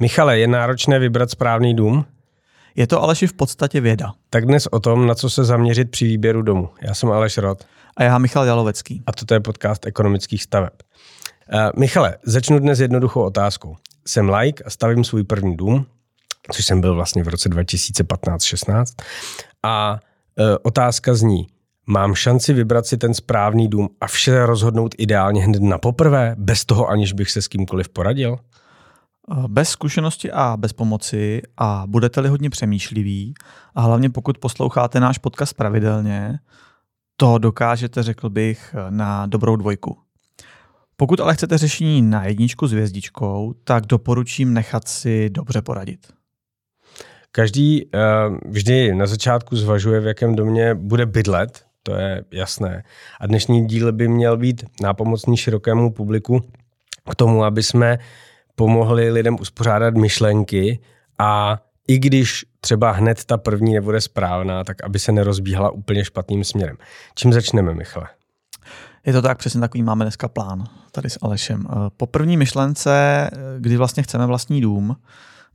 Michale, je náročné vybrat správný dům? Je to Aleši v podstatě věda. Tak dnes o tom, na co se zaměřit při výběru domu. Já jsem Aleš Rod. A já Michal Jalovecký. A toto je podcast ekonomických staveb. Uh, Michale, začnu dnes jednoduchou otázkou. Jsem like a stavím svůj první dům, což jsem byl vlastně v roce 2015-16. A uh, otázka zní, mám šanci vybrat si ten správný dům a vše rozhodnout ideálně hned na poprvé, bez toho, aniž bych se s kýmkoliv poradil? Bez zkušenosti a bez pomoci a budete-li hodně přemýšliví a hlavně pokud posloucháte náš podcast pravidelně, to dokážete, řekl bych, na dobrou dvojku. Pokud ale chcete řešení na jedničku s hvězdičkou, tak doporučím nechat si dobře poradit. Každý uh, vždy na začátku zvažuje, v jakém domě bude bydlet, to je jasné. A dnešní díl by měl být nápomocný širokému publiku k tomu, aby jsme pomohli lidem uspořádat myšlenky a i když třeba hned ta první nebude správná, tak aby se nerozbíhala úplně špatným směrem. Čím začneme, Michale? Je to tak, přesně takový máme dneska plán tady s Alešem. Eh, po první myšlence, eh, kdy vlastně chceme vlastní dům,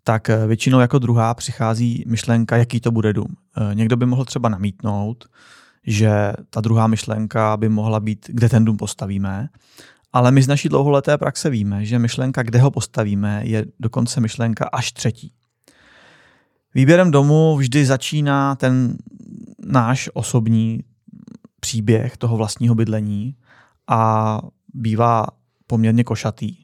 tak eh, většinou jako druhá přichází myšlenka, jaký to bude dům. Někdo by mohl třeba namítnout, že ta druhá myšlenka by mohla být, kde ten dům postavíme. Ale my z naší dlouholeté praxe víme, že myšlenka, kde ho postavíme, je dokonce myšlenka až třetí. Výběrem domu vždy začíná ten náš osobní příběh toho vlastního bydlení a bývá poměrně košatý.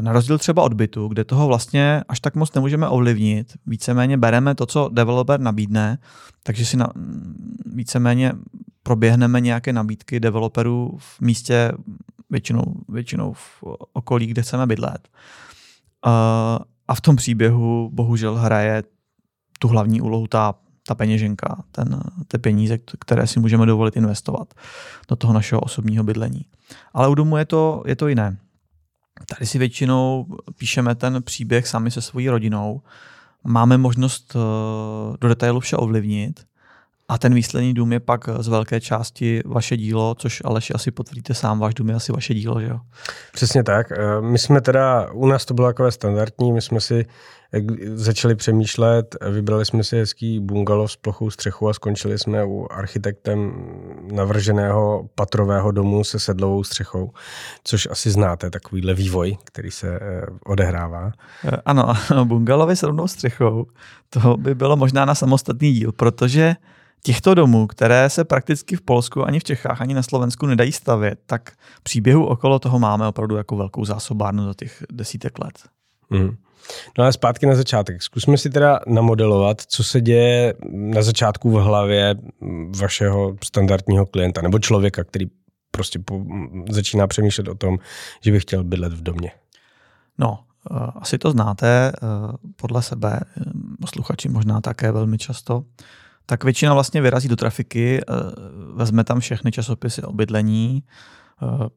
Na rozdíl třeba od bytu, kde toho vlastně až tak moc nemůžeme ovlivnit, víceméně bereme to, co developer nabídne, takže si na, víceméně proběhneme nějaké nabídky developerů v místě většinou, většinou v okolí, kde chceme bydlet. A v tom příběhu bohužel hraje tu hlavní úlohu ta, ta peněženka, ten, ty peníze, které si můžeme dovolit investovat do toho našeho osobního bydlení. Ale u domu je to, je to jiné. Tady si většinou píšeme ten příběh sami se svojí rodinou, máme možnost eh, do detailu vše ovlivnit a ten výsledný dům je pak z velké části vaše dílo, což Aleš asi potvrdíte sám, váš dům je asi vaše dílo, že jo? Přesně tak. Eh, my jsme teda, u nás to bylo takové standardní, my jsme si začali přemýšlet, vybrali jsme si hezký bungalov s plochou střechou a skončili jsme u architektem navrženého patrového domu se sedlovou střechou, což asi znáte, takovýhle vývoj, který se eh, odehrává. Eh, ano, bungalovy s rovnou střechou, to by bylo možná na samostatný díl, protože těchto domů, které se prakticky v Polsku ani v Čechách, ani na Slovensku nedají stavět, tak příběhu okolo toho máme opravdu jako velkou zásobárnu za těch desítek let. Mm. No ale zpátky na začátek. Zkusme si teda namodelovat, co se děje na začátku v hlavě vašeho standardního klienta nebo člověka, který prostě po, začíná přemýšlet o tom, že by chtěl bydlet v domě. No, uh, asi to znáte uh, podle sebe, posluchači možná také velmi často. Tak většina vlastně vyrazí do trafiky, uh, vezme tam všechny časopisy o bydlení,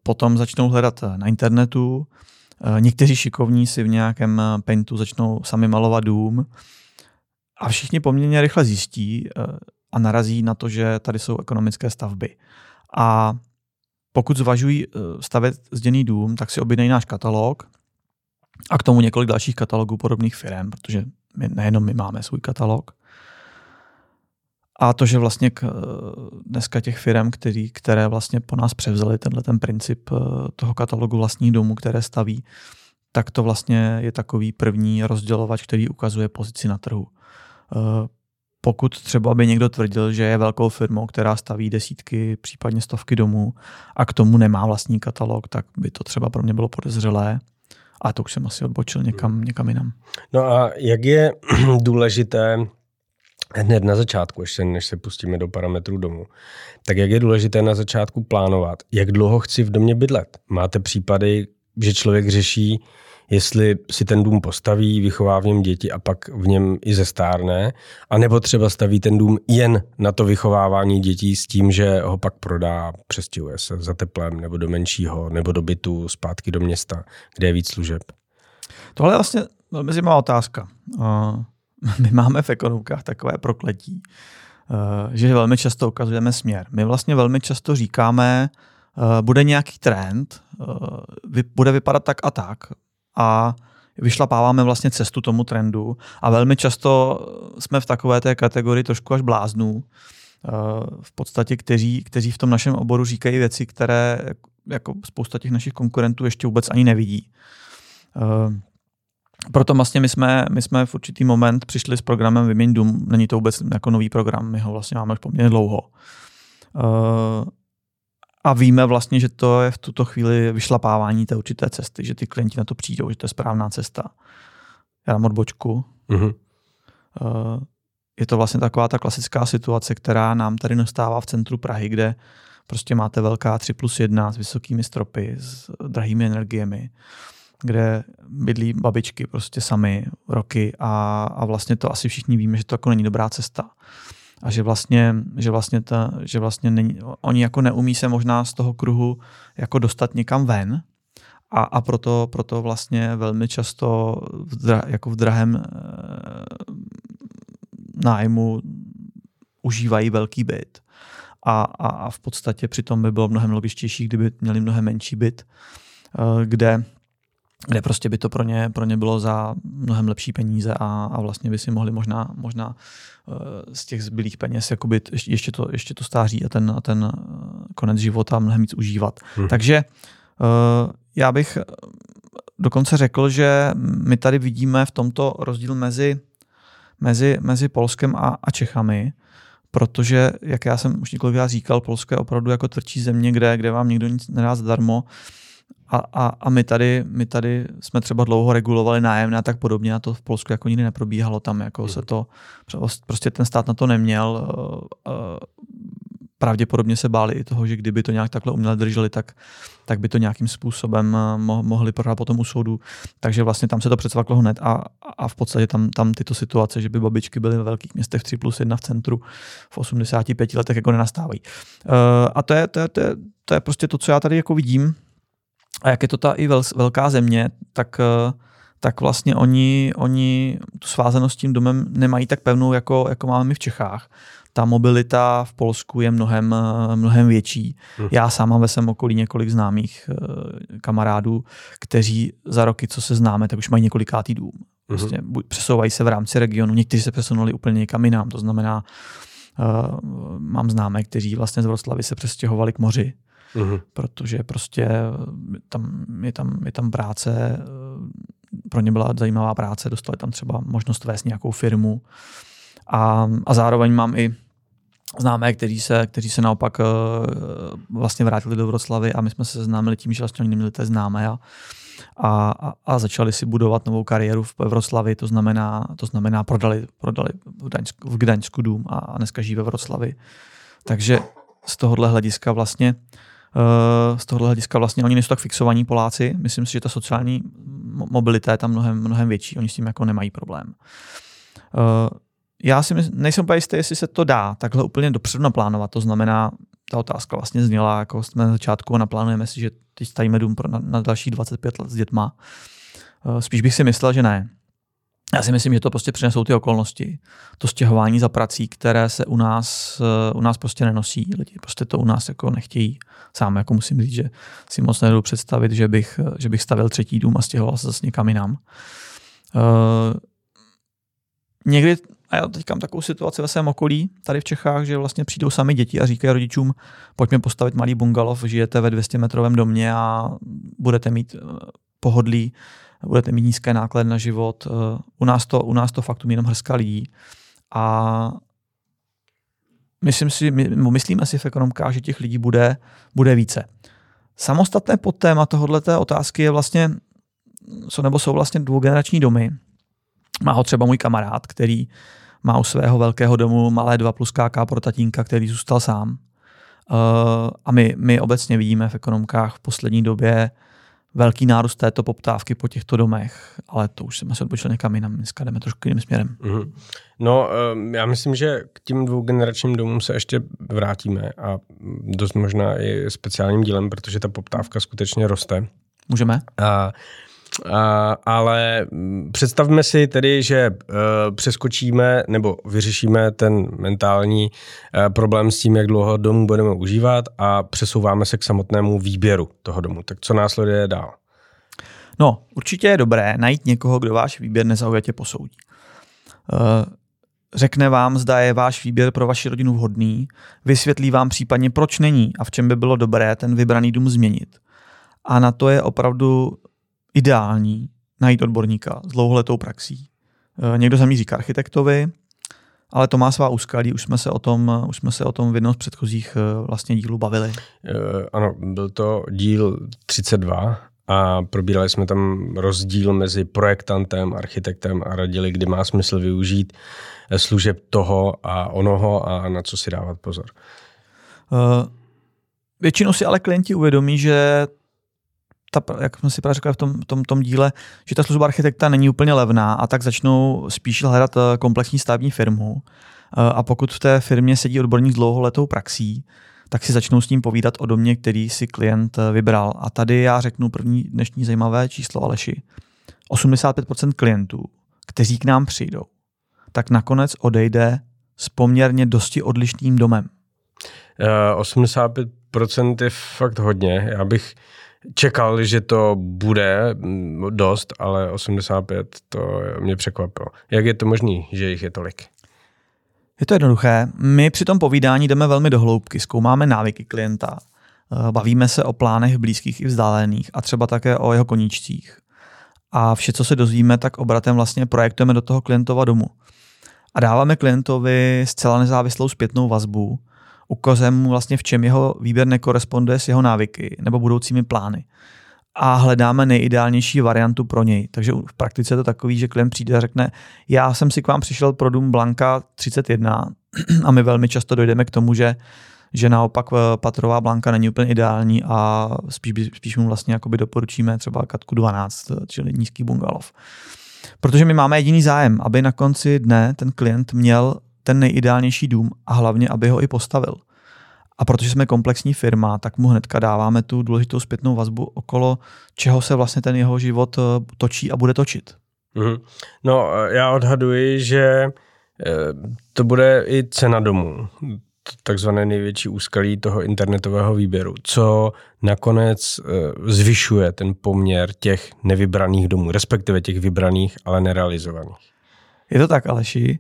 potom začnou hledat na internetu, Eh, někteří šikovní si v nějakém eh, paintu začnou sami malovat dům a všichni poměrně rychle zjistí eh, a narazí na to, že tady jsou ekonomické stavby. A pokud zvažují stavět zděný dům, tak si objednají náš katalog a k tomu několik dalších katalogů podobných firm, protože my, nejenom my máme svůj katalog. A to, že vlastně k, dneska těch firm, který, které vlastně po nás převzali tenhle ten princip eh, toho katalogu vlastních domů, které staví, tak to vlastně je takový první rozdělovač, který ukazuje pozici na trhu. Eh, pokud třeba by někdo tvrdil, že je velkou firmou, která staví desítky, případně stovky domů a k tomu nemá vlastní katalog, tak by to třeba pro mě bylo podezřelé. A to už jsem asi odbočil někam, někam jinam. No a jak je důležité hned na začátku, ještě než se pustíme do parametrů domu, tak jak je důležité na začátku plánovat, jak dlouho chci v domě bydlet. Máte případy, že člověk řeší, jestli si ten dům postaví, vychová v něm děti a pak v něm i zestárne, anebo třeba staví ten dům jen na to vychovávání dětí s tím, že ho pak prodá, přestěhuje se za teplem nebo do menšího, nebo do bytu, zpátky do města, kde je víc služeb. Tohle je vlastně velmi zajímavá otázka. my máme v ekonomkách takové prokletí, eh, že velmi často ukazujeme směr. My vlastně velmi často říkáme, eh, bude nějaký trend, eh, bude vypadat tak a tak a vyšlapáváme vlastně cestu tomu trendu a velmi často jsme v takové té kategorii trošku až bláznů, v podstatě, kteří, kteří v tom našem oboru říkají věci, které jako spousta těch našich konkurentů ještě vůbec ani nevidí. Proto vlastně my jsme, my jsme v určitý moment přišli s programem Vyměň dům. Není to vůbec jako nový program, my ho vlastně máme už poměrně dlouho. Uh, a víme vlastně, že to je v tuto chvíli vyšlapávání té určité cesty, že ty klienti na to přijdou, že to je správná cesta. Já dám odbočku. Mm-hmm. Uh, je to vlastně taková ta klasická situace, která nám tady nastává v centru Prahy, kde prostě máte velká 3 plus 1 s vysokými stropy, s drahými energiemi kde bydlí babičky prostě sami roky a, a vlastně to asi všichni víme, že to jako není dobrá cesta. A že vlastně, že vlastně, ta, že vlastně není, oni jako neumí se možná z toho kruhu jako dostat někam ven, a, a proto, proto vlastně velmi často v, dra, jako v drahém e, nájmu užívají velký byt. A, a, a v podstatě přitom by bylo mnohem logičtější, kdyby měli mnohem menší byt, e, kde kde prostě by to pro ně, pro ně bylo za mnohem lepší peníze a, a vlastně by si mohli možná, možná uh, z těch zbylých peněz jakoby ještě, to, ještě to stáří a ten, a ten eh, konec života mnohem víc užívat. Hmm. Takže uh, já bych dokonce řekl, že my tady vidíme v tomto rozdíl mezi, mezi, mezi Polskem a, a Čechami, protože, jak já jsem už několikrát říkal, Polsko je opravdu jako tvrdší země, kde, kde vám nikdo nic nedá zadarmo. A, a, a my, tady, my tady jsme třeba dlouho regulovali nájemné a tak podobně a to v Polsku jako nikdy neprobíhalo tam, jako mm. se to, prostě ten stát na to neměl. Uh, uh, pravděpodobně se báli i toho, že kdyby to nějak takhle uměle drželi, tak, tak by to nějakým způsobem mo- mohli prohrát potom u soudu. Takže vlastně tam se to předsvaklo hned a, a v podstatě tam, tam tyto situace, že by babičky byly ve velkých městech 3 plus 1 v centru v 85 letech jako nenastávají. Uh, a to je, to, je, to, je, to je prostě to, co já tady jako vidím a jak je to ta i velká země, tak, eh, tak vlastně oni, oni tu svázanost s tím domem nemají tak pevnou, jako, jako máme my v Čechách. Ta mobilita v Polsku je mnohem, eh, mnohem větší. Hmm. Já sám mám ve svém okolí několik známých eh, kamarádů, kteří za roky, co se známe, tak už mají několikátý dům. Mhm. Prostě hmm. přesouvají se v rámci regionu, někteří se přesunuli úplně někam jinam, to znamená, uh, mám známé, kteří vlastně z Vroclavy se přestěhovali k moři, mm-hmm. protože prostě tam je, tam je tam práce, pro ně byla zajímavá práce, dostali tam třeba možnost vést nějakou firmu a, a zároveň mám i známé, kteří se, kteří se naopak uh, vlastně vrátili do Vroclavy a my jsme se seznámili tím, že vlastně oni neměli té známé a, a, a, začali si budovat novou kariéru v Vroclavi, to znamená, to znamená prodali, prodali v, Gdaňsku, v Gdaňsku dům a, a dneska žijí ve Vroclavi. Takže z tohohle hlediska vlastně Eh, z tohohle hlediska vlastně oni nejsou tak fixovaní Poláci. Myslím si, že ta sociální mobilita je tam mnohem, mnohem větší. Oni s tím jako nemají problém. Eh, já si myslím, nejsem úplně jistý, jestli se to dá takhle úplně dopředu naplánovat. To znamená, ta otázka vlastně zněla, jako jsme na začátku a naplánujeme si, že teď stavíme dům pro na, na další 25 let s dětma. Eh, spíš bych si myslel, že ne. Já si myslím, že to prostě přinesou ty okolnosti. To stěhování za prací, které se u nás, eh, u nás prostě nenosí. Lidi prostě to u nás jako nechtějí. Sám jako musím říct, že si moc nedodu představit, že bych, eh, že bych stavil třetí dům a stěhoval se zase někam jinam. Uh, někdy, a já teď mám takovou situaci ve svém okolí, tady v Čechách, že vlastně přijdou sami děti a říkají rodičům, pojďme postavit malý bungalov, žijete ve 200 metrovém domě a budete mít pohodlí budete mít nízké náklady na život. Eh, u nás to, u nás to fakt jenom hrska lidí. A myslím si, my, myslíme si v ekonomkách, že těch lidí bude, bude více. Samostatné podtéma tohoto otázky je vlastně, co nebo jsou vlastně dvougenerační domy. Má ho třeba můj kamarád, který má u svého velkého domu malé 2 plus KK pro tatínka, který zůstal sám. Uh, a my, my obecně vidíme v ekonomkách v poslední době velký nárůst této poptávky po těchto domech, ale to už jsme se odbočili někam jinam, dneska jdeme trošku jiným směrem. Mm-hmm. No, já myslím, že k tím dvougeneračním domům se ještě vrátíme a dost možná i speciálním dílem, protože ta poptávka skutečně roste. Můžeme? A ale mm, představme si tedy, že uh, přeskočíme nebo vyřešíme ten mentální uh, problém s tím, jak dlouho domů budeme užívat a přesouváme se k samotnému výběru toho domu. Tak co následuje dál? No, určitě je dobré najít někoho, kdo váš výběr nezaujatě posoudí. Eh, řekne vám, zda je váš výběr pro vaši rodinu vhodný, vysvětlí vám případně, proč není a v čem by bylo dobré ten vybraný dům změnit. A na to je opravdu ideální najít odborníka s dlouholetou praxí. Eh, někdo zamíří k architektovi, ale to má svá úskalí, už jsme se o tom, už jsme se o tom v jednom z předchozích eh, vlastně dílů bavili. Ano, byl to díl 32 a probírali jsme tam rozdíl mezi projektantem, architektem a radili, kdy má smysl využít eh, služeb toho a onoho a na co si dávat pozor. Většinou si ale klienti uvědomí, že ta, jak jsme si právě řekli v tom, tom, tom díle, že ta služba architekta není úplně levná a tak začnou spíš hledat eh, komplexní stavební firmu. A pokud v té firmě sedí odborník s dlouholetou praxí, tak si začnou s ním povídat o domě, který si klient eh, vybral. A tady já řeknu první dnešní zajímavé číslo Aleši. 85% klientů, kteří k nám přijdou, tak nakonec odejde s poměrně dosti odlišným domem. Uh, 85% je fakt hodně. Já bych čekal, že to bude mm, dost, ale 85 to mě překvapilo. Jak je to možné, že jich je tolik? Je to jednoduché. My při tom povídání jdeme velmi do hloubky, zkoumáme návyky klienta, eh, bavíme se o plánech blízkých i vzdálených a třeba také o jeho koníčcích. A vše, co se dozvíme, tak obratem vlastně projektujeme do toho klientova domu. A dáváme klientovi zcela nezávislou zpětnou vazbu, ukazujeme mu vlastně v čem jeho výběr nekoresponduje s jeho návyky nebo budoucími plány a hledáme nejideálnější variantu pro něj. Takže v praktice je to takový, že klient přijde a řekne, já jsem si k vám přišel pro dům Blanka 31 a my velmi často dojdeme k tomu, že že naopak eh, patrová blanka není úplně ideální a spíš, spíš mu vlastně jakoby doporučíme třeba katku 12, čili nízký bungalov. Protože my máme jediný zájem, aby na konci dne ten klient měl ten nejideálnější dům a hlavně, aby ho i postavil. A protože jsme komplexní firma, tak mu hnedka dáváme tu důležitou zpětnou vazbu okolo čeho se vlastně ten jeho život eh, točí a bude točit. Mm-hmm. No, eh, já odhaduji, že eh, to bude i cena domů, takzvané největší úskalí toho internetového výběru, co nakonec zvyšuje ten poměr těch nevybraných domů, respektive těch vybraných, ale nerealizovaných. Je to tak, Aleši.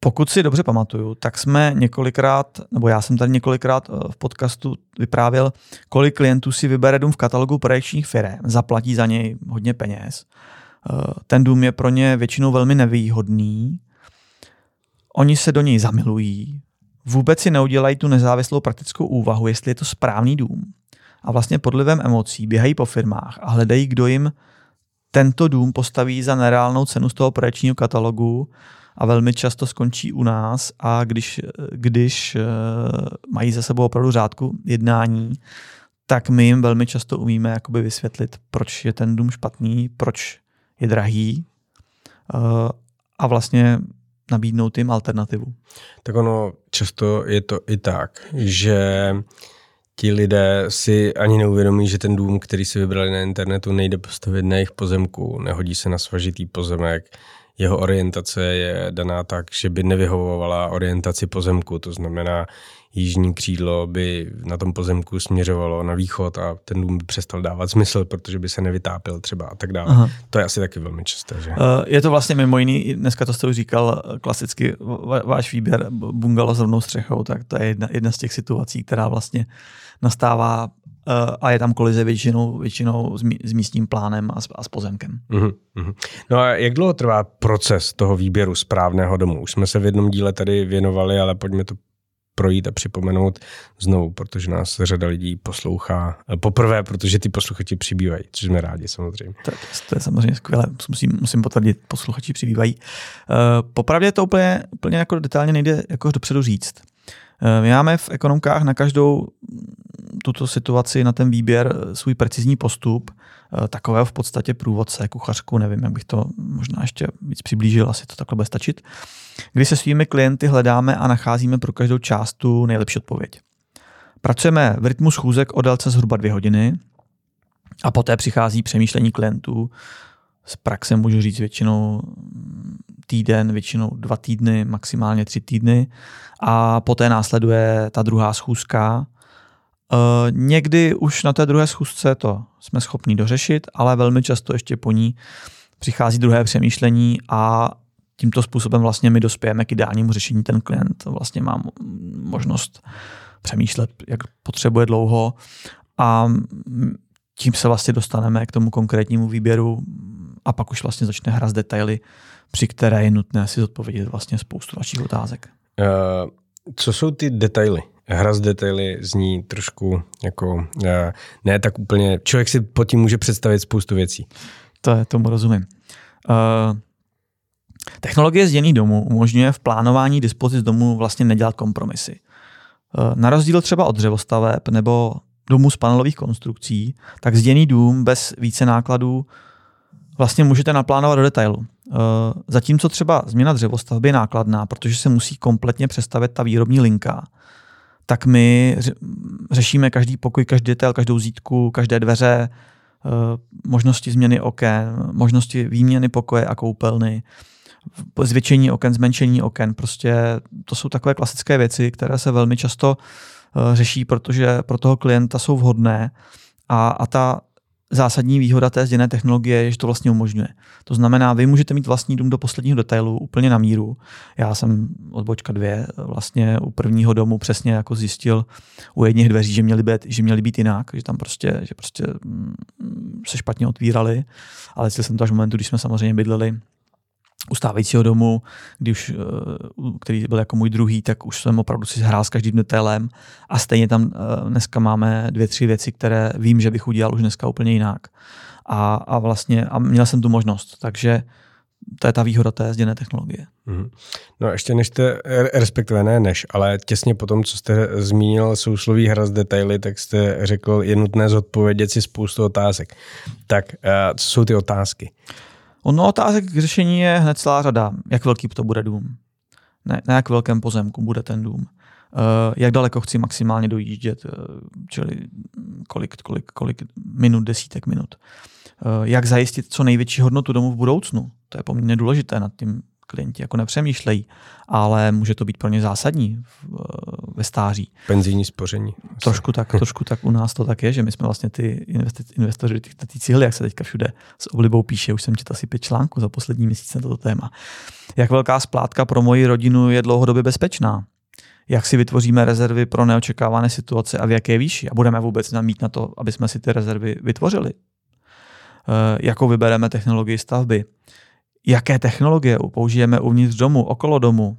Pokud si dobře pamatuju, tak jsme několikrát, nebo já jsem tady několikrát eh, v podcastu vyprávěl, kolik klientů si vybere dům v katalogu projekčních firm, zaplatí za něj hodně peněz. Eh, ten dům je pro ně většinou velmi nevýhodný. Oni se do něj zamilují, vůbec si neudělají tu nezávislou praktickou úvahu, jestli je to správný dům. A vlastně pod vlivem emocí běhají po firmách a hledají, kdo jim tento dům postaví za nereálnou cenu z toho projekčního katalogu a velmi často skončí u nás a když, když eh, mají za sebou opravdu řádku jednání, tak my jim velmi často umíme jakoby vysvětlit, proč je ten dům špatný, proč je drahý eh, a vlastně nabídnout jim alternativu. Tak ono často je to i tak, že ti lidé si ani neuvědomí, že ten dům, který si vybrali na internetu, nejde postavit na jejich pozemku, nehodí se na svažitý pozemek, jeho orientace je daná tak, že by nevyhovovala orientaci pozemku, to znamená, jižní křídlo by na tom pozemku směřovalo na východ a ten dům by přestal dávat smysl, protože by se nevytápil třeba a tak dále. Aha. To je asi taky velmi časté. Že? Uh, je to vlastně mimo jiný, dneska to jste už říkal, klasicky váš výběr bungalo s rovnou střechou, tak to je jedna, jedna z těch situací, která vlastně nastává Eh, a je tam kolize většinou, většinou s, mí, s místním plánem a s, a s pozemkem. Uh-huh. No a jak dlouho trvá proces toho výběru správného domu? Už jsme se v jednom díle tady věnovali, ale pojďme to projít a připomenout znovu, protože nás řada lidí poslouchá eh, poprvé, protože ty posluchači přibývají, což jsme rádi samozřejmě. To, to je samozřejmě skvělé, musím, musím potvrdit, posluchači přibývají. Uh, popravdě to úplně, úplně jako detailně nejde jako dopředu říct. Uh, my máme v ekonomkách na každou tuto situaci, na ten výběr eh, svůj precizní postup, eh, takového v podstatě průvodce, kuchařku, nevím, jak bych to možná ještě víc přiblížil, asi to takhle bude stačit, kdy se svými klienty hledáme a nacházíme pro každou část tu nejlepší odpověď. Pracujeme v rytmu schůzek o délce zhruba dvě hodiny a poté přichází přemýšlení klientů. Z praxe můžu říct většinou týden, většinou dva týdny, maximálně tři týdny a poté následuje ta druhá schůzka, někdy už na té druhé schůzce to jsme schopni dořešit, ale velmi často ještě po ní přichází druhé přemýšlení a tímto způsobem vlastně my dospějeme k ideálnímu řešení. Ten klient vlastně má možnost přemýšlet, jak potřebuje dlouho a tím se vlastně dostaneme k tomu konkrétnímu výběru a pak už vlastně začne hra z detaily, při které je nutné si zodpovědět vlastně spoustu vašich otázek. Uh, co jsou ty detaily? Hra z detaily zní trošku jako, uh, ne tak úplně, člověk si pod tím může představit spoustu věcí. To je, tomu rozumím. Uh, technologie zděný domů umožňuje v plánování dispozic domů vlastně nedělat kompromisy. Uh, na rozdíl třeba od dřevostaveb nebo domů z panelových konstrukcí, tak zděný dům bez více nákladů vlastně můžete naplánovat do detailu. Zatímco třeba změna dřevostavby je nákladná, protože se musí kompletně přestavit ta výrobní linka, tak my řešíme každý pokoj, každý detail, každou zítku, každé dveře, uh, možnosti změny oken, možnosti výměny pokoje a koupelny, zvětšení oken, zmenšení oken. Prostě to jsou takové klasické věci, které se velmi často uh, řeší, protože pro toho klienta jsou vhodné a, a ta zásadní výhoda té zděné technologie je, že to vlastně umožňuje. To znamená, vy můžete mít vlastní dům do posledního detailu úplně na míru. Já jsem od bočka dvě vlastně u prvního domu přesně jako zjistil u jedných dveří, že měly být, že měly být jinak, že tam prostě, že prostě mm, se špatně otvírali, ale jsem to až v momentu, když jsme samozřejmě bydleli u stávajícího domu, kdy už, eh, který byl jako můj druhý, tak už jsem opravdu si hrál s každým detailem a stejně tam eh, dneska máme dvě, tři věci, které vím, že bych udělal už dneska úplně jinak. A, a vlastně a měl jsem tu možnost, takže to je ta výhoda té zděné technologie. Mm. No ještě než jste, respektive ne než, ale těsně po tom, co jste zmínil sousloví hra z detaily, tak jste řekl, je nutné zodpovědět si spoustu otázek. Tak uh, co jsou ty otázky? Ono otázek k řešení je hned celá řada. Jak velký to bude dům? Ne, na jak velkém pozemku bude ten dům? Uh, jak daleko chci maximálně dojíždět, uh, čili kolik, kolik, kolik minut, desítek minut. Uh, jak zajistit co největší hodnotu domu v budoucnu? To je poměrně důležité nad tím klienti jako nepřemýšlejí, ale může to být pro ně zásadní ve stáří. Penzijní spoření. Trošku tak, trošku tak u nás to tak je, že my jsme vlastně ty investoři, ty, ty cíly, jak se teďka všude s oblibou píše, už jsem četl asi pět článků za poslední měsíc na toto téma. Jak velká splátka pro moji rodinu je dlouhodobě bezpečná? Jak si vytvoříme rezervy pro neočekávané situace a v jaké výši? A budeme vůbec mít na to, aby jsme si ty rezervy vytvořili? Eh, jakou vybereme technologii stavby? Jaké technologie použijeme uvnitř domu, okolo domu,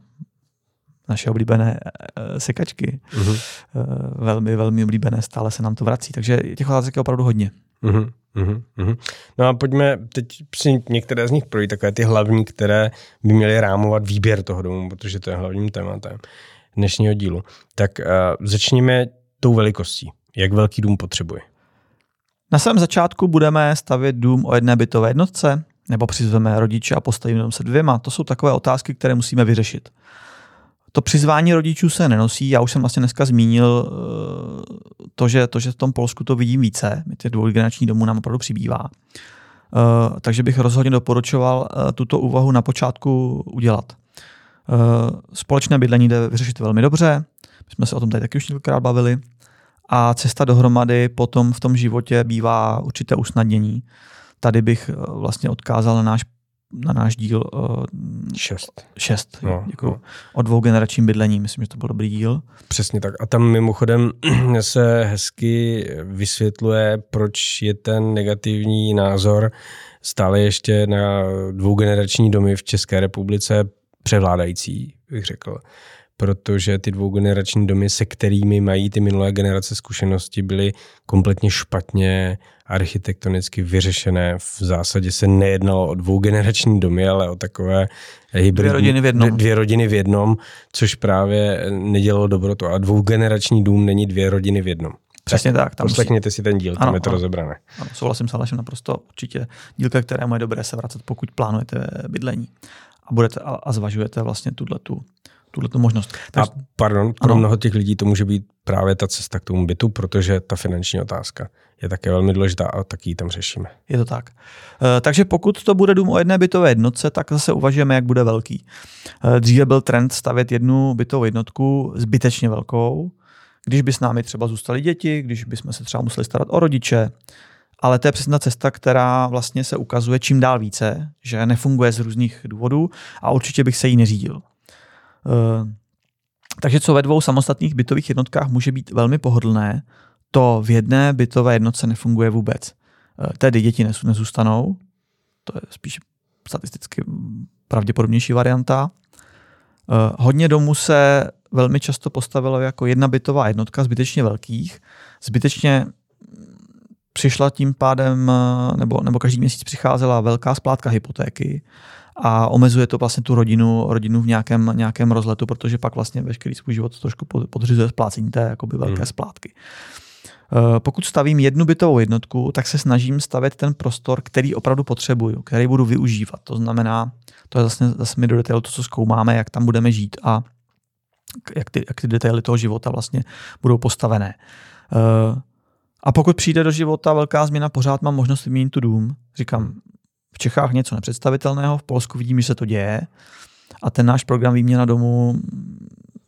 naše oblíbené uh, sekačky. Uh-huh. Uh, velmi, velmi oblíbené, stále se nám to vrací. Takže těch otázek je opravdu hodně. Uh-huh. Uh-huh. No a pojďme teď si některé z nich projít, takové ty hlavní, které by měly rámovat výběr toho domu, protože to je hlavním tématem dnešního dílu. Tak uh, začněme tou velikostí. Jak velký dům potřebuje? Na svém začátku budeme stavět dům o jedné bytové jednotce, nebo přizveme rodiče a postavíme se dvěma. To jsou takové otázky, které musíme vyřešit. To přizvání rodičů se nenosí. Já už jsem vlastně dneska zmínil eh, to, že, to, že v tom Polsku to vidím více. Ty dvojgenerační domů nám opravdu přibývá. Eh, takže bych rozhodně doporučoval eh, tuto úvahu na počátku udělat. Společné bydlení jde vyřešit velmi dobře. My jsme se o tom tady taky už několikrát bavili. A cesta dohromady potom v tom životě bývá určité usnadnění. Tady bych eh, vlastně odkázal na náš na náš díl uh, šest. šest no, no. o dvougeneračním bydlení. Myslím, že to byl dobrý díl. Přesně tak. A tam mimochodem se hezky vysvětluje, proč je ten negativní názor stále ještě na dvougenerační domy v České republice převládající, bych řekl protože ty dvougenerační domy, se kterými mají ty minulé generace zkušenosti, byly kompletně špatně architektonicky vyřešené. V zásadě se nejednalo o dvougenerační domy, ale o takové hybridní, dvě rodiny v jednom. Dvě rodiny v jednom, což právě nedělalo dobrotu. A dvougenerační dům není dvě rodiny v jednom. Přesně tak. Tam Poslechněte musí... si ten díl, tam ano, je to ano. rozebrané. Ano, souhlasím s Alešem naprosto. Určitě dílka, kterému je dobré se vracet, pokud plánujete bydlení a budete a, a zvažujete vlastně tuhle tu tuhle možnost. Tak, a pardon, pro ano. mnoho těch lidí to může být právě ta cesta k tomu bytu, protože ta finanční otázka je také velmi důležitá a taky ji tam řešíme. Je to tak. E, takže pokud to bude dům o jedné bytové jednotce, tak zase uvažujeme, jak bude velký. E, dříve byl trend stavět jednu bytovou jednotku zbytečně velkou, když by s námi třeba zůstaly děti, když bychom se třeba museli starat o rodiče, ale to je přesně ta cesta, která vlastně se ukazuje čím dál více, že nefunguje z různých důvodů a určitě bych se jí neřídil. Uh, takže co ve dvou samostatných bytových jednotkách může být velmi pohodlné, to v jedné bytové jednotce nefunguje vůbec. Uh, tedy děti nezůstanou, to je spíš statisticky pravděpodobnější varianta. Uh, hodně domů se velmi často postavilo jako jedna bytová jednotka, zbytečně velkých, zbytečně přišla tím pádem, nebo, nebo každý měsíc přicházela velká splátka hypotéky a omezuje to vlastně tu rodinu, rodinu v nějakém, nějakém rozletu, protože pak vlastně veškerý svůj život trošku podřizuje splácení té jakoby velké hmm. splátky. Eh, pokud stavím jednu bytovou jednotku, tak se snažím stavět ten prostor, který opravdu potřebuju, který budu využívat. To znamená, to je zase, zase mi do detailu to, co zkoumáme, jak tam budeme žít a jak ty, jak ty detaily toho života vlastně budou postavené. Uh, a pokud přijde do života velká změna, pořád mám možnost vyměnit tu dům. Říkám, v Čechách něco nepředstavitelného, v Polsku vidím, že se to děje a ten náš program výměna domu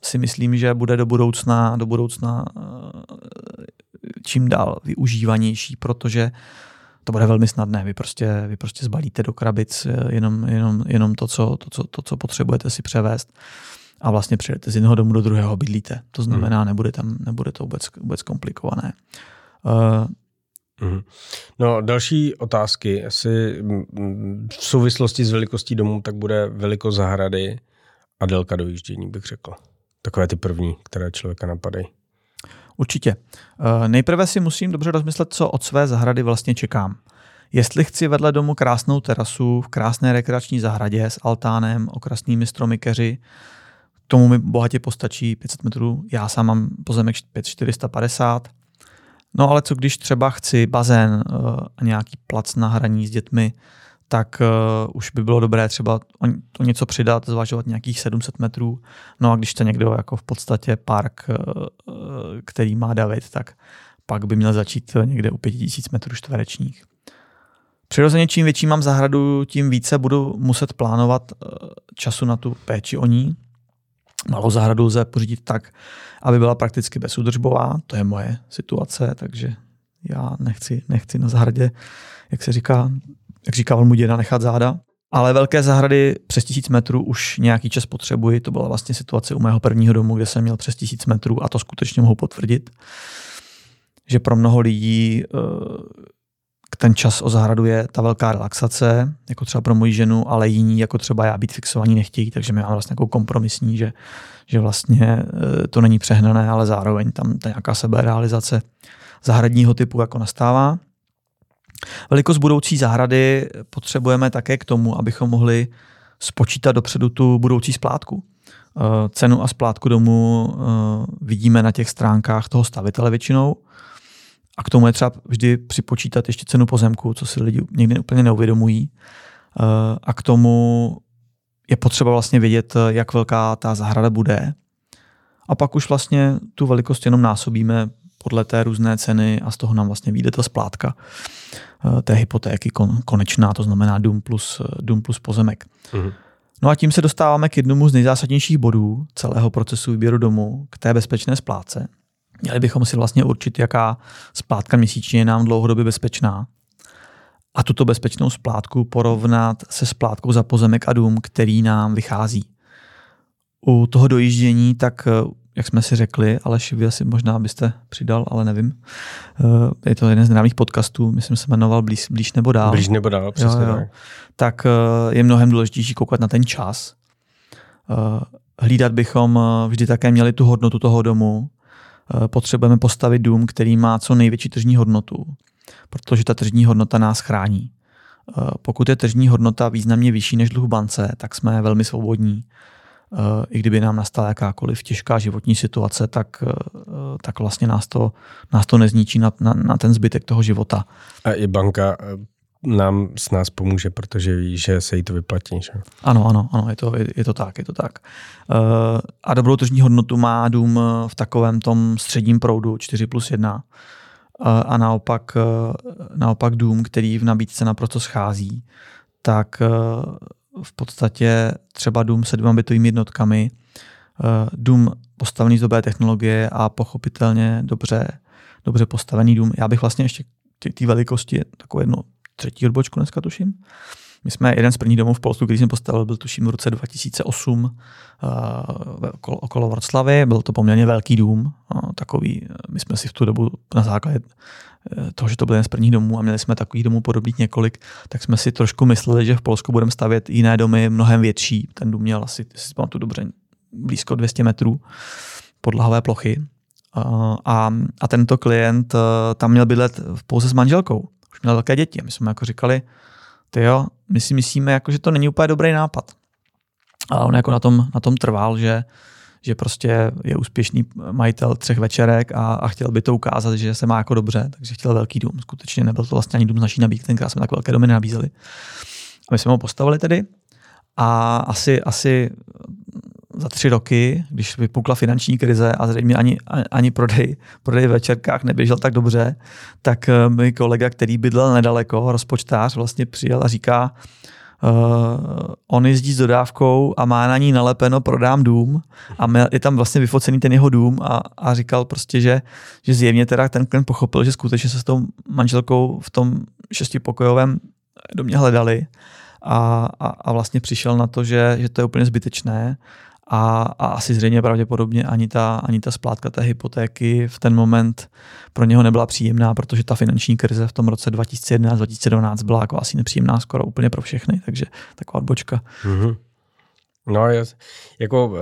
si myslím, že bude do budoucna, do budoucna eh, čím dál využívanější, protože to bude velmi snadné. Vy prostě, vy prostě zbalíte do krabic eh, jenom, jenom, jenom to, co, to, co, to, co potřebujete si převést a vlastně přijdete z jednoho domu do druhého, bydlíte. To znamená, hmm. nebude, tam, nebude to vůbec, vůbec komplikované. Mm. No, další otázky. Asi v souvislosti s velikostí domu, tak bude velikost zahrady a délka dojíždění, bych řekl. Takové ty první, které člověka napadají. Určitě. Uh, nejprve si musím dobře rozmyslet, co od své zahrady vlastně čekám. Jestli chci vedle domu krásnou terasu v krásné rekreační zahradě s altánem, okrasnými stromy keři, tomu mi bohatě postačí 500 metrů. Já sám mám pozemek 5450, No ale co když třeba chci bazén uh, a nějaký plac na hraní s dětmi, tak uh, už by bylo dobré třeba o, o něco přidat, zvažovat nějakých 700 metrů. No a když to někdo jako v podstatě park, uh, který má David, tak pak by měl začít někde u 5000 metrů čtverečních. Přirozeně čím větší mám zahradu, tím více budu muset plánovat času na tu péči o ní, Malou zahradu lze pořídit tak, aby byla prakticky bezúdržbová. To je moje situace, takže já nechci, nechci na zahradě, jak se říká, jak říkával mu děda, nechat záda. Ale velké zahrady přes tisíc metrů už nějaký čas potřebuji. To byla vlastně situace u mého prvního domu, kde jsem měl přes tisíc metrů a to skutečně mohu potvrdit, že pro mnoho lidí eh, ten čas o zahradu je ta velká relaxace, jako třeba pro moji ženu, ale jiní, jako třeba já, být fixovaní nechtějí, takže my máme vlastně jako kompromisní, že, že vlastně e, to není přehnané, ale zároveň tam ta nějaká seberealizace zahradního typu jako nastává. Velikost budoucí zahrady potřebujeme také k tomu, abychom mohli spočítat dopředu tu budoucí splátku. E, cenu a splátku domu e, vidíme na těch stránkách toho stavitele většinou, a k tomu je třeba vždy připočítat ještě cenu pozemku, co si lidi někdy úplně neuvědomují. Eh, a k tomu je potřeba vlastně vědět, jak velká ta zahrada bude. A pak už vlastně tu velikost jenom násobíme podle té různé ceny a z toho nám vlastně vyjde ta splátka eh, té hypotéky konečná, to znamená dům plus, dům plus pozemek. Mm-hmm. No a tím se dostáváme k jednomu z nejzásadnějších bodů celého procesu výběru domu, k té bezpečné splátce. Měli bychom si vlastně určit, jaká splátka měsíčně je nám dlouhodobě bezpečná a tuto bezpečnou splátku porovnat se splátkou za pozemek a dům, který nám vychází. U toho dojíždění, tak jak jsme si řekli, ale vy asi možná byste přidal, ale nevím. Eh, je to jeden z nejlepších podcastů, myslím, se jmenoval Blíž, blíž nebo dál. Blíž nebo dál, přesně jo, jo. tak. Tak eh, je mnohem důležitější koukat na ten čas. Eh, hlídat bychom vždy také měli tu hodnotu toho domu, Eh, potřebujeme postavit dům, který má co největší tržní hodnotu, protože ta tržní hodnota nás chrání. Eh, pokud je tržní hodnota významně vyšší než dluh bance, tak jsme velmi svobodní. Eh, I kdyby nám nastala jakákoliv těžká životní situace, tak, tak vlastně nás to, nás to nezničí na, na, na ten zbytek toho života. A i banka nám s nás pomůže, protože ví, že se jí to vyplatí. Že? Ano, ano, ano, je to, je, je to tak, je to tak. Uh, a dobrou tržní hodnotu má dům v takovém tom středním proudu 4 plus 1 uh, a naopak, uh, naopak dům, který v nabídce naprosto schází, tak uh, v podstatě třeba dům se dvěma bytovými jednotkami dům postavený z dobré technologie a pochopitelně dobře, dobře postavený dům. Já bych vlastně ještě té velikosti takovou jednu třetí odbočku dneska tuším. My jsme jeden z prvních domů v Polsku, který jsem postavil, byl tuším v roce 2008 uh, okolo, okolo Vroclavy. Byl to poměrně velký dům, uh, takový, my jsme si v tu dobu na základě eh, toho, že to byl jeden z prvních domů a měli jsme takových domů podobných několik, tak jsme si trošku mysleli, že v Polsku budeme stavět jiné domy mnohem větší. Ten dům měl asi, si pamatuju dobře, blízko 200 metrů podlahové plochy. Uh, a, a tento klient uh, tam měl bydlet pouze s manželkou. Už měl velké děti. My jsme jako říkali, ty jo, my si myslíme, jako, že to není úplně dobrý nápad. A on jako na tom, na tom trval, že, že prostě je úspěšný majitel třech večerek a, a chtěl by to ukázat, že se má jako dobře, takže chtěl velký dům. Skutečně nebyl to vlastně ani dům z naší nabídky, tenkrát jsme tak velké domy nabízeli. A my jsme ho postavili tedy a asi, asi za tři roky, když vypukla finanční krize a zřejmě ani, ani prodej, prodej v večerkách neběžel tak dobře, tak eh, můj kolega, který bydlel nedaleko, rozpočtář, vlastně přijel a říká, uh, on jezdí s dodávkou a má na ní nalepeno prodám dům. A je tam vlastně vyfocený ten jeho dům a, a říkal prostě, že, že zjevně teda ten klient pochopil, že skutečně se s tou manželkou v tom šestipokojovém domě hledali a, a, a vlastně přišel na to, že, že to je úplně zbytečné a, a asi zřejmě pravděpodobně ani ta, ani ta splátka té hypotéky v ten moment pro něho nebyla příjemná, protože ta finanční krize v tom roce 2011-2012 byla jako asi nepříjemná skoro úplně pro všechny, takže taková odbočka. Mm-hmm. No, jako uh,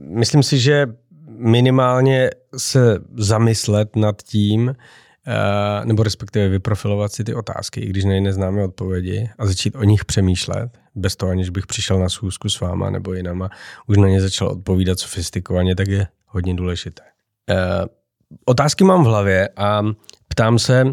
myslím si, že minimálně se zamyslet nad tím, Uh, nebo respektive vyprofilovat si ty otázky, i když na ně odpovědi a začít o nich přemýšlet, bez toho, aniž bych přišel na schůzku s váma nebo jinama, už na ně začal odpovídat sofistikovaně, tak je hodně důležité. Uh, otázky mám v hlavě a ptám se,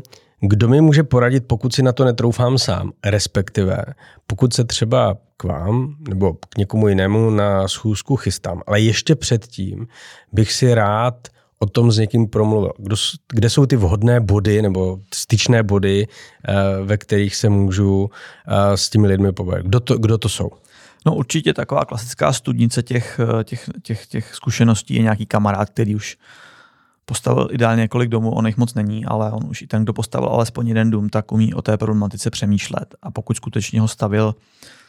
kdo mi může poradit, pokud si na to netroufám sám, respektive pokud se třeba k vám nebo k někomu jinému na schůzku chystám, ale ještě předtím bych si rád o tom s někým promluvil. Kdo, kde jsou ty vhodné body nebo styčné body, eh, ve kterých se můžu eh, s těmi lidmi pobavit? Kdo to, kdo to jsou? No určitě taková klasická studnice těch, eh, těch, těch, těch zkušeností je nějaký kamarád, který už postavil ideálně několik domů, on jich moc není, ale on už i ten, kdo postavil alespoň jeden dům, tak umí o té problematice přemýšlet. A pokud skutečně ho stavil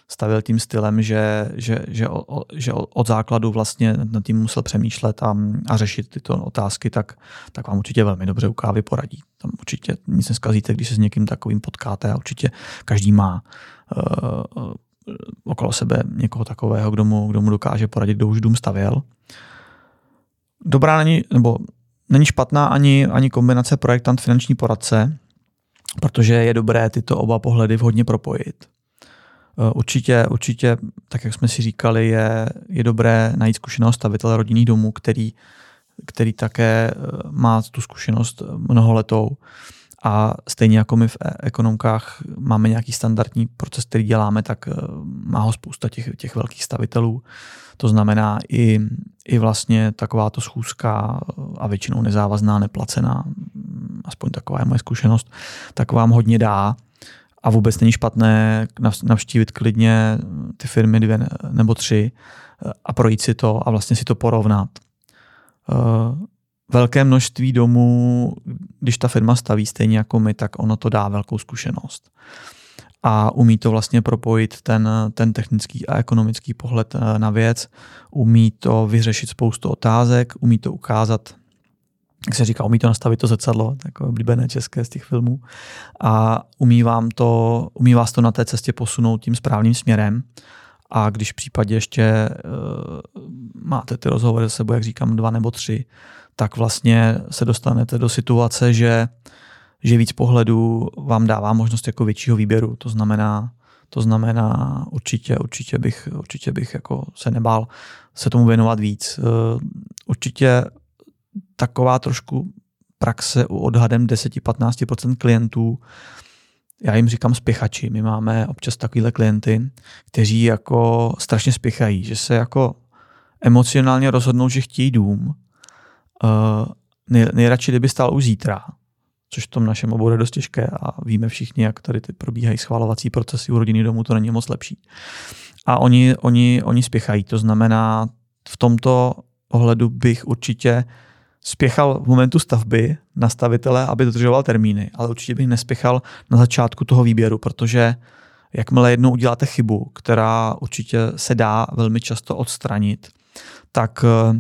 stavil tím stylem, že, že, že, o, že od základu vlastně nad tím musel přemýšlet a, a řešit tyto otázky, tak, tak vám určitě velmi dobře u kávy poradí. Tam určitě nic neskazíte, když se s někým takovým potkáte a určitě každý má uh, okolo sebe někoho takového, kdo mu, kdo mu dokáže poradit, kdo už dům stavěl. Dobrá není, nebo není špatná ani, ani kombinace projektant finanční poradce, protože je dobré tyto oba pohledy vhodně propojit. Eh, určitě, určitě, tak jak jsme si říkali, je, je dobré najít zkušeného stavitele rodinných domů, který, který také eh, má tu zkušenost mnoholetou. A stejně jako my v e- ekonomkách máme nějaký standardní proces, který děláme, tak eh, má ho spousta těch, těch velkých stavitelů. To znamená i, i vlastně takováto schůzka a většinou nezávazná, neplacená, aspoň taková je moje zkušenost, tak vám hodně dá a vůbec není špatné navštívit klidně ty firmy dvě nebo tři eh, a projít si to a vlastně si to porovnat. Eh, velké množství domů, když ta firma staví stejně jako my, tak ono to dá velkou zkušenost. A umí to vlastně propojit ten, ten technický a ekonomický pohled eh, na věc, umí to vyřešit spoustu otázek, umí to ukázat jak se říká, umí to nastavit to zrcadlo, takové oblíbené české z těch filmů a umí, vám to, umí vás to na té cestě posunout tím správným směrem a když v případě ještě uh, máte ty rozhovory se sebou, jak říkám, dva nebo tři, tak vlastně se dostanete do situace, že, že víc pohledů vám dává možnost jako většího výběru. To znamená, to znamená určitě, určitě bych, určitě bych jako se nebál se tomu věnovat víc. Uh, určitě taková trošku praxe u odhadem 10-15% klientů, já jim říkám spěchači. My máme občas takovýhle klienty, kteří jako strašně spěchají, že se jako emocionálně rozhodnou, že chtějí dům. Uh, nej, nejradši, kdyby stál už zítra, což v tom našem oboru je dost těžké a víme všichni, jak tady ty probíhají schvalovací procesy u rodiny domů, to není moc lepší. A oni, oni, oni spěchají, to znamená, v tomto ohledu bych určitě spěchal v momentu stavby na stavitele, aby dodržoval termíny, ale určitě bych nespěchal na začátku toho výběru, protože jakmile jednou uděláte chybu, která určitě se dá velmi často odstranit, tak uh,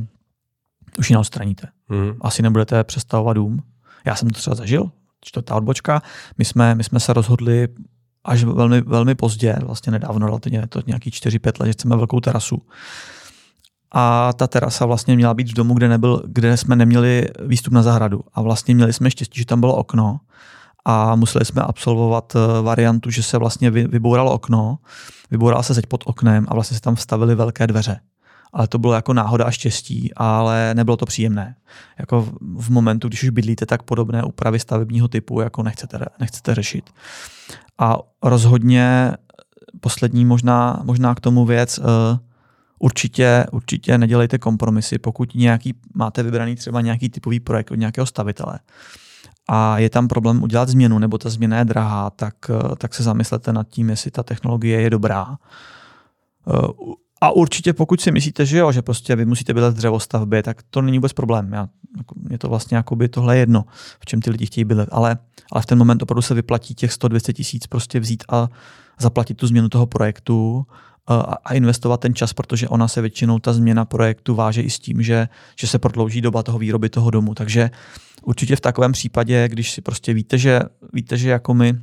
už ji neodstraníte. Mm. Asi nebudete přestavovat dům. Já jsem to třeba zažil, čtvrtá odbočka. My jsme, my jsme se rozhodli až velmi, velmi pozdě, vlastně nedávno, relativně to nějaký 4-5 let, že chceme velkou terasu. A ta terasa vlastně měla být v domu, kde, nebyl, kde jsme neměli výstup na zahradu. A vlastně měli jsme štěstí, že tam bylo okno a museli jsme absolvovat eh, variantu, že se vlastně vybouralo okno, vyboural se zeď pod oknem a vlastně se tam vstavily velké dveře. Ale to bylo jako náhoda a štěstí, ale nebylo to příjemné. Jako v momentu, když už bydlíte, tak podobné úpravy stavebního typu jako nechcete, nechcete řešit. A rozhodně poslední možná, možná k tomu věc, eh, určitě, určitě nedělejte kompromisy, pokud nějaký, máte vybraný třeba nějaký typový projekt od nějakého stavitele a je tam problém udělat změnu, nebo ta změna je drahá, tak, tak se zamyslete nad tím, jestli ta technologie je dobrá. A určitě pokud si myslíte, že jo, že prostě vy musíte bydlet v dřevostavbě, tak to není vůbec problém. Já, jako, je to vlastně by tohle jedno, v čem ty lidi chtějí bydlet. Ale, ale v ten moment opravdu se vyplatí těch 100-200 tisíc prostě vzít a zaplatit tu změnu toho projektu a investovat ten čas, protože ona se většinou, ta změna projektu váže i s tím, že, že se prodlouží doba toho výroby toho domu. Takže určitě v takovém případě, když si prostě víte, že, víte, že jako my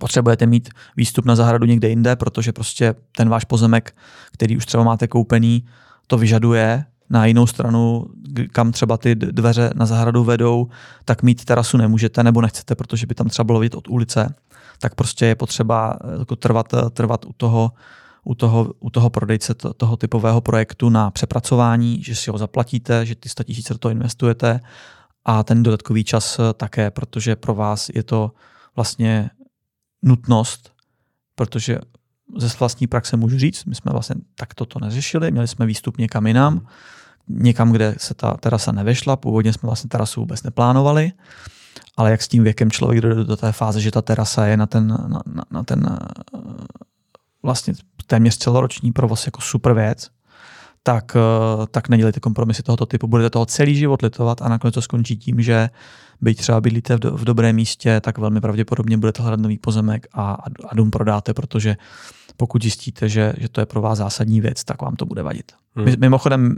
potřebujete mít výstup na zahradu někde jinde, protože prostě ten váš pozemek, který už třeba máte koupený, to vyžaduje, na jinou stranu, kam třeba ty dveře na zahradu vedou, tak mít terasu nemůžete nebo nechcete, protože by tam třeba bylo vidět od ulice, tak prostě je potřeba jako trvat, trvat u toho, u toho, u toho prodejce to, toho typového projektu na přepracování, že si ho zaplatíte, že ty 100 tisíc do toho investujete. A ten dodatkový čas také, protože pro vás je to vlastně nutnost, protože ze vlastní praxe můžu říct, my jsme vlastně takto to neřešili, měli jsme výstup někam jinam, někam, kde se ta terasa nevešla, původně jsme vlastně terasu vůbec neplánovali, ale jak s tím věkem člověk jde do té fáze, že ta terasa je na ten, na, na, na ten vlastně téměř celoroční provoz jako super věc, tak, eh, tak nedělejte kompromisy tohoto typu. Budete toho celý život litovat a nakonec to skončí tím, že byť třeba bydlíte v, do, v dobrém místě, tak velmi pravděpodobně budete hledat nový pozemek a, a dům prodáte, protože pokud zjistíte, že, že to je pro vás zásadní věc, tak vám to bude vadit. Hmm. My, mimochodem,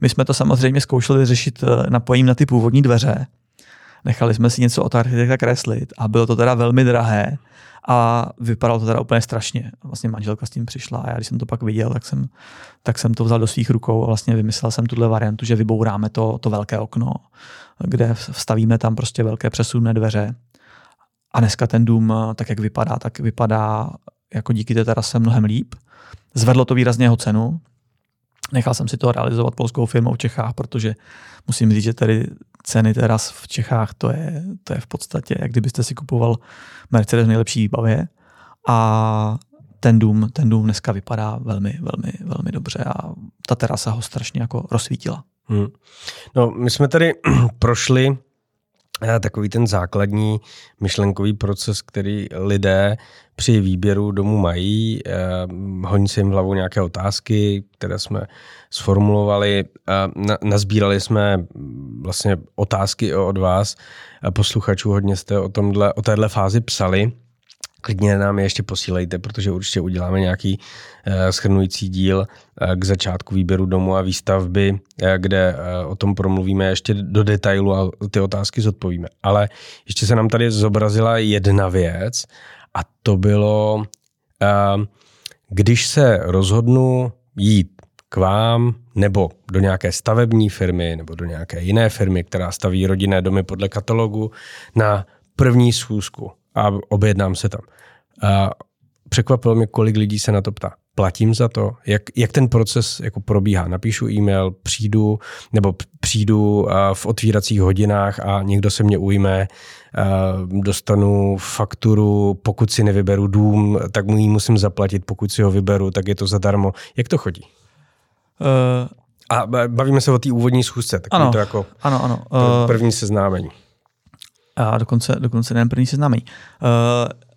my jsme to samozřejmě zkoušeli řešit eh, napojím na ty původní dveře. Nechali jsme si něco od architekta kreslit a bylo to teda velmi drahé a vypadalo to teda úplně strašně. Vlastně manželka s tím přišla a já když jsem to pak viděl, tak jsem, tak jsem to vzal do svých rukou a vlastně vymyslel jsem tuhle variantu, že vybouráme to, to velké okno, kde vstavíme tam prostě velké přesunné dveře. A dneska ten dům, tak jak vypadá, tak vypadá jako díky té terase mnohem líp. Zvedlo to výrazně jeho cenu. Nechal jsem si to realizovat polskou firmou v Čechách, protože musím říct, že tady ceny teras v Čechách, to je, to je v podstatě, jak kdybyste si kupoval Mercedes v nejlepší výbavě a ten dům, ten dům dneska vypadá velmi, velmi, velmi dobře a ta terasa ho strašně jako rozsvítila. Hmm. No, my jsme tady prošli eh, takový ten základní myšlenkový proces, který lidé při výběru domu mají. Eh, honí se jim v hlavu nějaké otázky, které jsme sformulovali. Na, nazbírali jsme vlastně otázky od vás, posluchačů, hodně jste o, tomhle, o téhle fázi psali. Klidně nám je ještě posílejte, protože určitě uděláme nějaký uh, schrnující díl k začátku výběru domu a výstavby, kde o tom promluvíme ještě do detailu a ty otázky zodpovíme. Ale ještě se nám tady zobrazila jedna věc a to bylo, uh, když se rozhodnu jít k vám nebo do nějaké stavební firmy nebo do nějaké jiné firmy, která staví rodinné domy podle katalogu na první schůzku a objednám se tam. Překvapilo mě, kolik lidí se na to ptá. Platím za to? Jak, jak ten proces jako probíhá? Napíšu e-mail, přijdu, nebo přijdu v otvíracích hodinách a někdo se mě ujme, dostanu fakturu, pokud si nevyberu dům, tak mu ji musím zaplatit, pokud si ho vyberu, tak je to zadarmo. Jak to chodí? Uh, a bavíme se o té úvodní schůzce, tak ano, to jako ano, ano. Uh, první seznámení. A dokonce, dokonce ne první seznámení. Uh,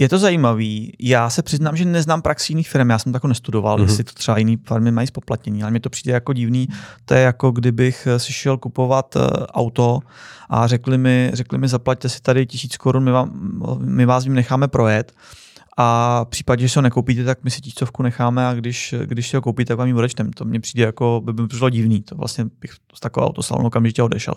Je to zajímavý. Já se přiznám, že neznám praxi jiných firm. Já jsem to jako nestudoval, mm-hmm. jestli to třeba jiný firmy mají spoplatnění, ale mně to přijde jako divný. To je jako kdybych si šel kupovat uh, auto a řekli mi, řekli mi zaplaťte si tady tisíc korun, my, vám, my vás jim necháme projet a v případě, že se ho nekoupíte, tak my si tisícovku necháme a když, když si ho koupíte, tak vám ji. To mně přijde jako, by mi přišlo divný. To vlastně bych z takového autosalonu okamžitě odešel.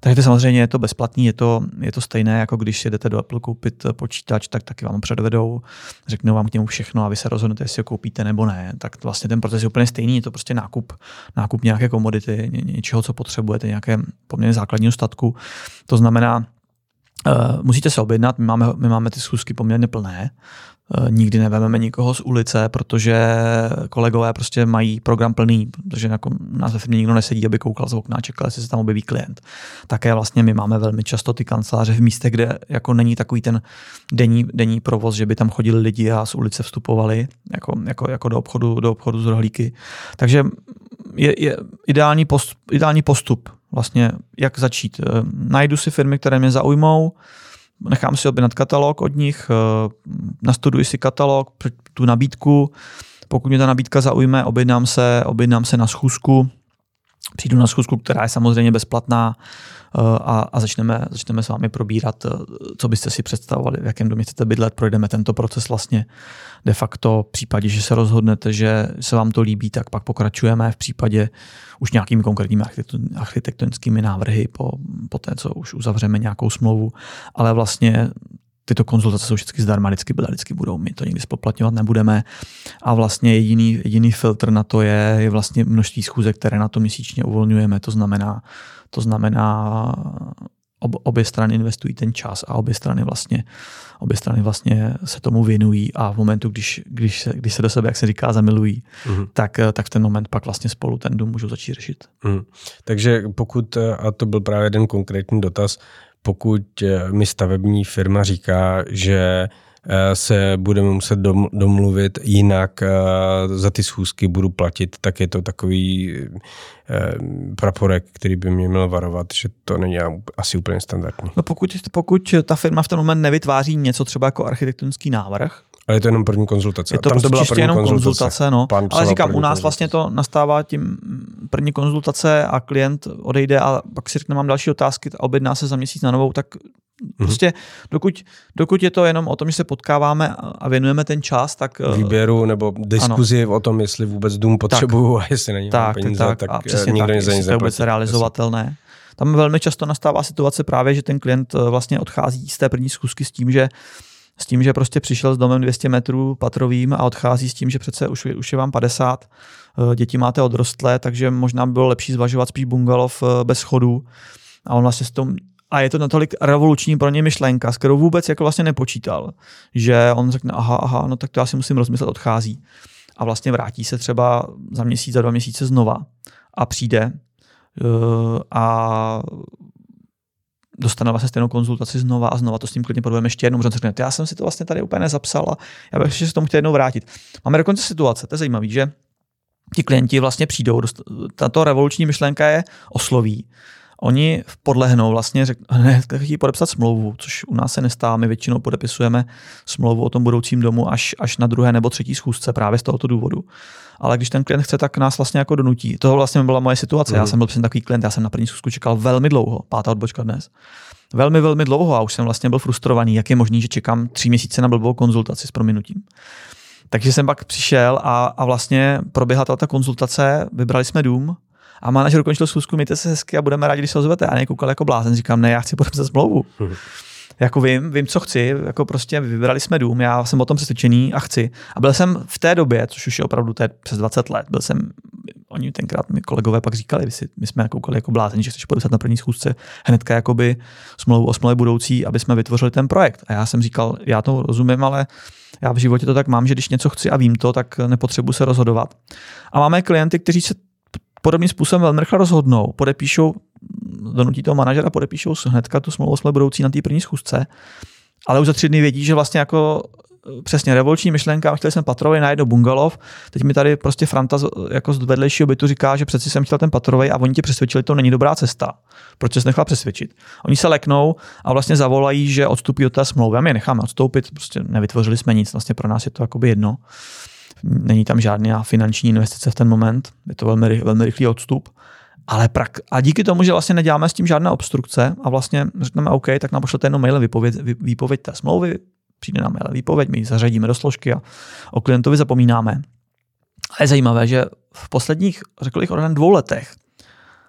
Takže to samozřejmě je to bezplatný, je to, je to stejné, jako když jdete do Apple koupit počítač, tak taky vám předvedou, řeknou vám k němu všechno a vy se rozhodnete, jestli ho koupíte nebo ne. Tak vlastně ten proces je úplně stejný, je to prostě nákup, nákup nějaké komodity, něčeho, co potřebujete, nějaké poměrně základního statku. To znamená, Uh, musíte se objednat, my máme, my máme ty schůzky poměrně plné, uh, nikdy nevezmeme nikoho z ulice, protože kolegové prostě mají program plný, protože jako nás ve firmě nikdo nesedí, aby koukal z okna a čekal, jestli se tam objeví klient. Také vlastně my máme velmi často ty kanceláře v místech, kde jako není takový ten denní, denní provoz, že by tam chodili lidi a z ulice vstupovali jako, jako, jako do, obchodu, do obchodu z rohlíky. Takže je, je ideální, post, ideální postup vlastně, jak začít. Eh, najdu si firmy, které mě zaujmou, nechám si objednat katalog od nich, eh, nastuduji si katalog, tu nabídku, pokud mě ta nabídka zaujme, objednám se, objednám se na schůzku, přijdu na schůzku, která je samozřejmě bezplatná a, a začneme, začneme s vámi probírat, eh, co byste si představovali, v jakém domě chcete bydlet, projdeme tento proces vlastně de facto v případě, že se rozhodnete, že se vám to líbí, tak pak pokračujeme. V případě už nějakými konkrétními architektonickými návrhy po, po té, co už uzavřeme nějakou smlouvu, ale vlastně tyto konzultace jsou vždycky zdarma, vždycky byly, vždycky budou, my to nikdy spoplatňovat nebudeme. A vlastně jediný, jediný filtr na to je, je vlastně množství schůzek, které na to měsíčně uvolňujeme. To znamená, to znamená ob, obě strany investují ten čas a obě strany vlastně, obě strany vlastně se tomu věnují a v momentu, když, když, se, když se do sebe, jak se říká, zamilují, mm. tak, tak v ten moment pak vlastně spolu ten dům můžou začít řešit. Mm. Takže pokud, a to byl právě jeden konkrétní dotaz, pokud eh, mi stavební firma říká, že eh, se budeme muset domluvit, jinak eh, za ty schůzky budu platit, tak je to takový praporek, který by mě měl varovat, že to není asi úplně standardní. No pokud, pokud ta firma v ten moment nevytváří něco třeba jako architektonický návrh, ale je to jenom první konzultace. Je to Tam to byla první jenom konzultace, konzultace no. Ale říkám, u nás konzultace. vlastně to nastává tím první konzultace a klient odejde a pak si řekne, mám další otázky a objedná se za měsíc na novou, tak Mm-hmm. Prostě dokud, dokud je to jenom o tom, že se potkáváme a věnujeme ten čas, tak... Eh, Výběru nebo diskuzi ano. o tom, jestli vůbec dům potřebuju a jestli není tak, peníze, tak, tak, a přesně nikdo tak, nic to je vůbec realizovatelné. Tam velmi často nastává situace právě, že ten klient eh, vlastně odchází z té první zkusky s tím, že s tím, že prostě přišel s domem 200 metrů patrovým a odchází s tím, že přece už, už je vám 50, eh, děti máte odrostlé, takže možná by bylo lepší zvažovat spíš bungalov eh, bez schodů. A on vlastně s tom a je to natolik revoluční pro ně myšlenka, s kterou vůbec jako vlastně nepočítal, že on řekne, aha, aha, no tak to já si musím rozmyslet, odchází. A vlastně vrátí se třeba za měsíc, za dva měsíce znova a přijde eh, a dostane vlastně stejnou konzultaci znova a znova to s tím klidně podujeme ještě jednou, řekne, já jsem si to vlastně tady úplně nezapsal a já bych se tomu chtěl jednou vrátit. Máme dokonce situace, to je zajímavé, že ti klienti vlastně přijdou, tato revoluční myšlenka je osloví, Oni podlehnou vlastně, řek, hned chtějí podepsat smlouvu, což u nás se nestává. My většinou podepisujeme smlouvu o tom budoucím domu až, až na druhé nebo třetí schůzce právě z tohoto důvodu. Ale když ten klient chce, tak nás vlastně jako donutí. To vlastně byla moje situace. Mm. Já mhm. jsem byl přesně takový klient, já jsem na první schůzku čekal velmi dlouho, pátá odbočka dnes. Velmi, velmi dlouho a už jsem vlastně byl frustrovaný, jak je možný, že čekám tři měsíce na blbou konzultaci s prominutím. Takže jsem pak přišel a, a vlastně proběhla ta konzultace, vybrali jsme dům, a manažer ukončil schůzku, mějte se hezky a budeme rádi, když se ozvete. A nekoukal jako blázen, říkám, ne, já chci podepsat smlouvu. jako vím, vím, co chci, jako prostě vybrali jsme dům, já jsem o tom přesvědčený a chci. A byl jsem v té době, což už je opravdu té přes 20 let, byl jsem, oni tenkrát mi kolegové pak říkali, my, si, my jsme koukali jako blázen, že chceš podepsat na první schůzce hnedka jakoby smlouvu o smlouvě budoucí, aby jsme vytvořili ten projekt. A já jsem říkal, já to rozumím, ale já v životě to tak mám, že když něco chci a vím to, tak nepotřebuji se rozhodovat. A máme klienty, kteří se podobným způsobem velmi rychle rozhodnou, podepíšou, donutí toho manažera, podepíšou hnedka tu smlouvu jsme budoucí na té první schůzce, ale už za tři dny vědí, že vlastně jako přesně revoluční myšlenka, chtěli jsme patrovej na jedno bungalov, teď mi tady prostě Franta jako z vedlejšího bytu říká, že přeci jsem chtěl ten patrovej a oni ti přesvědčili, to není dobrá cesta. Proč se nechal přesvědčit? Oni se leknou a vlastně zavolají, že odstupí od té smlouvy a my je necháme odstoupit, prostě nevytvořili jsme nic, vlastně pro nás je to jakoby jedno. Není tam žádná finanční investice v ten moment, je to velmi, velmi rychlý odstup. Ale prak- a díky tomu, že vlastně neděláme s tím žádné obstrukce a vlastně řekneme OK, tak nám pošlete jenom mail výpověď, výpověď té smlouvy, přijde nám mail výpověď, my ji zařadíme do složky a o klientovi zapomínáme. A je zajímavé, že v posledních, řekl bych, dvou letech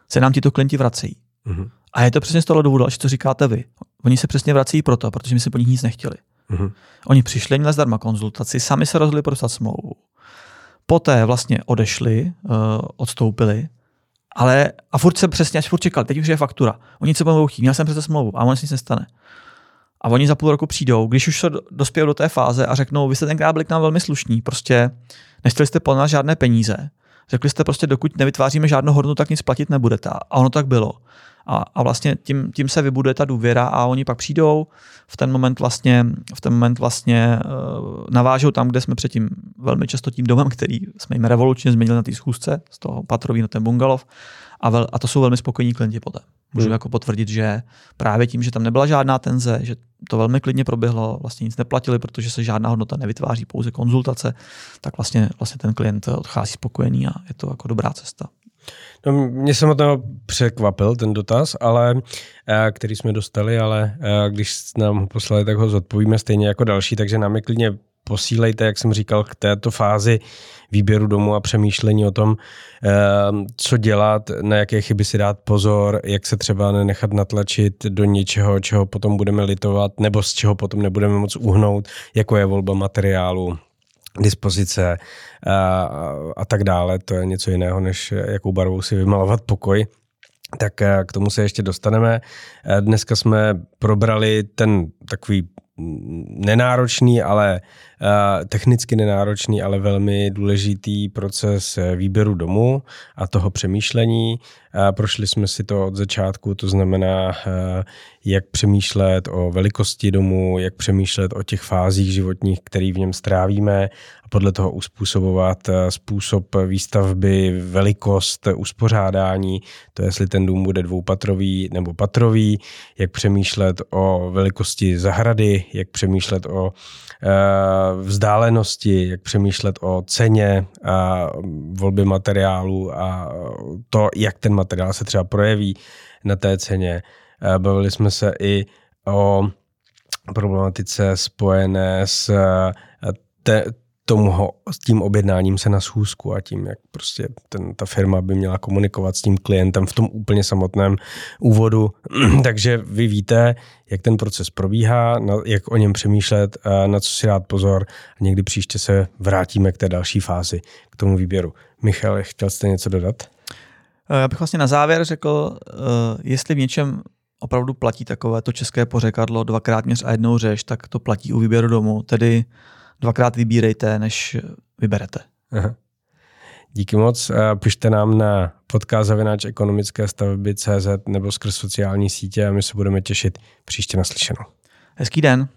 se nám tito klienti vrací. Mm-hmm. A je to přesně z toho důvodu, až to říkáte vy. Oni se přesně vrací proto, protože my si po nich nic nechtěli. Mm-hmm. Oni přišli, měli zdarma konzultaci, sami se rozhodli podepsat smlouvu. Poté vlastně odešli, uh, odstoupili ale a furt se přesně, až furt čekal, teď už je faktura. Oni se budou chtít, měl jsem přece smlouvu a ono se nic nestane. A oni za půl roku přijdou, když už se dospějí do té fáze a řeknou, vy jste tenkrát byli k nám velmi slušní, prostě nechtěli jste po nás žádné peníze. Řekli jste prostě, dokud nevytváříme žádnou hodnotu, tak nic platit nebudete. A ono tak bylo. A, a vlastně tím, tím se vybuduje ta důvěra a oni pak přijdou, v ten moment vlastně, v ten moment vlastně uh, navážou tam, kde jsme předtím velmi často tím domem, který jsme jim revolučně změnili na té schůzce, z toho patrový na ten bungalov. A, vel, a to jsou velmi spokojení klienti poté. Můžu hmm. jako potvrdit, že právě tím, že tam nebyla žádná tenze, že to velmi klidně proběhlo, vlastně nic neplatili, protože se žádná hodnota nevytváří, pouze konzultace, tak vlastně, vlastně ten klient odchází spokojený a je to jako dobrá cesta. No, mě samotného překvapil ten dotaz, ale eh, který jsme dostali, ale eh, když nám ho poslali, tak ho zodpovíme stejně jako další, takže nám je klidně posílejte, jak jsem říkal, k této fázi výběru domu a přemýšlení o tom, eh, co dělat, na jaké chyby si dát pozor, jak se třeba nenechat natlačit do něčeho, čeho potom budeme litovat, nebo z čeho potom nebudeme moc uhnout, jako je volba materiálu, dispozice a, a tak dále. To je něco jiného, než jakou barvou si vymalovat pokoj. Tak k tomu se ještě dostaneme. Dneska jsme probrali ten takový nenáročný, ale technicky nenáročný, ale velmi důležitý proces výběru domu a toho přemýšlení. Prošli jsme si to od začátku, to znamená, jak přemýšlet o velikosti domu, jak přemýšlet o těch fázích životních, který v něm strávíme a podle toho uspůsobovat způsob výstavby, velikost, uspořádání, to jestli ten dům bude dvoupatrový nebo patrový, jak přemýšlet o velikosti zahrady, jak přemýšlet o vzdálenosti, jak přemýšlet o ceně a volby materiálu a to, jak ten materiál se třeba projeví na té ceně. Bavili jsme se i o problematice spojené s te, tomu ho, s tím objednáním se na schůzku a tím, jak prostě ten, ta firma by měla komunikovat s tím klientem v tom úplně samotném úvodu. Takže vy víte, jak ten proces probíhá, na, jak o něm přemýšlet, na co si dát pozor a někdy příště se vrátíme k té další fázi, k tomu výběru. Michal, chtěl jste něco dodat? Eh, já bych vlastně na závěr řekl, eh, jestli v něčem opravdu platí takové to české pořekadlo dvakrát měř a jednou řeš, tak to platí u výběru domu, tedy dvakrát vybírejte, než vyberete. Aha. Díky moc. Pište nám na podcast ekonomické stavby CZ nebo skrz sociální sítě a my se budeme těšit příště naslyšenou. Hezký den.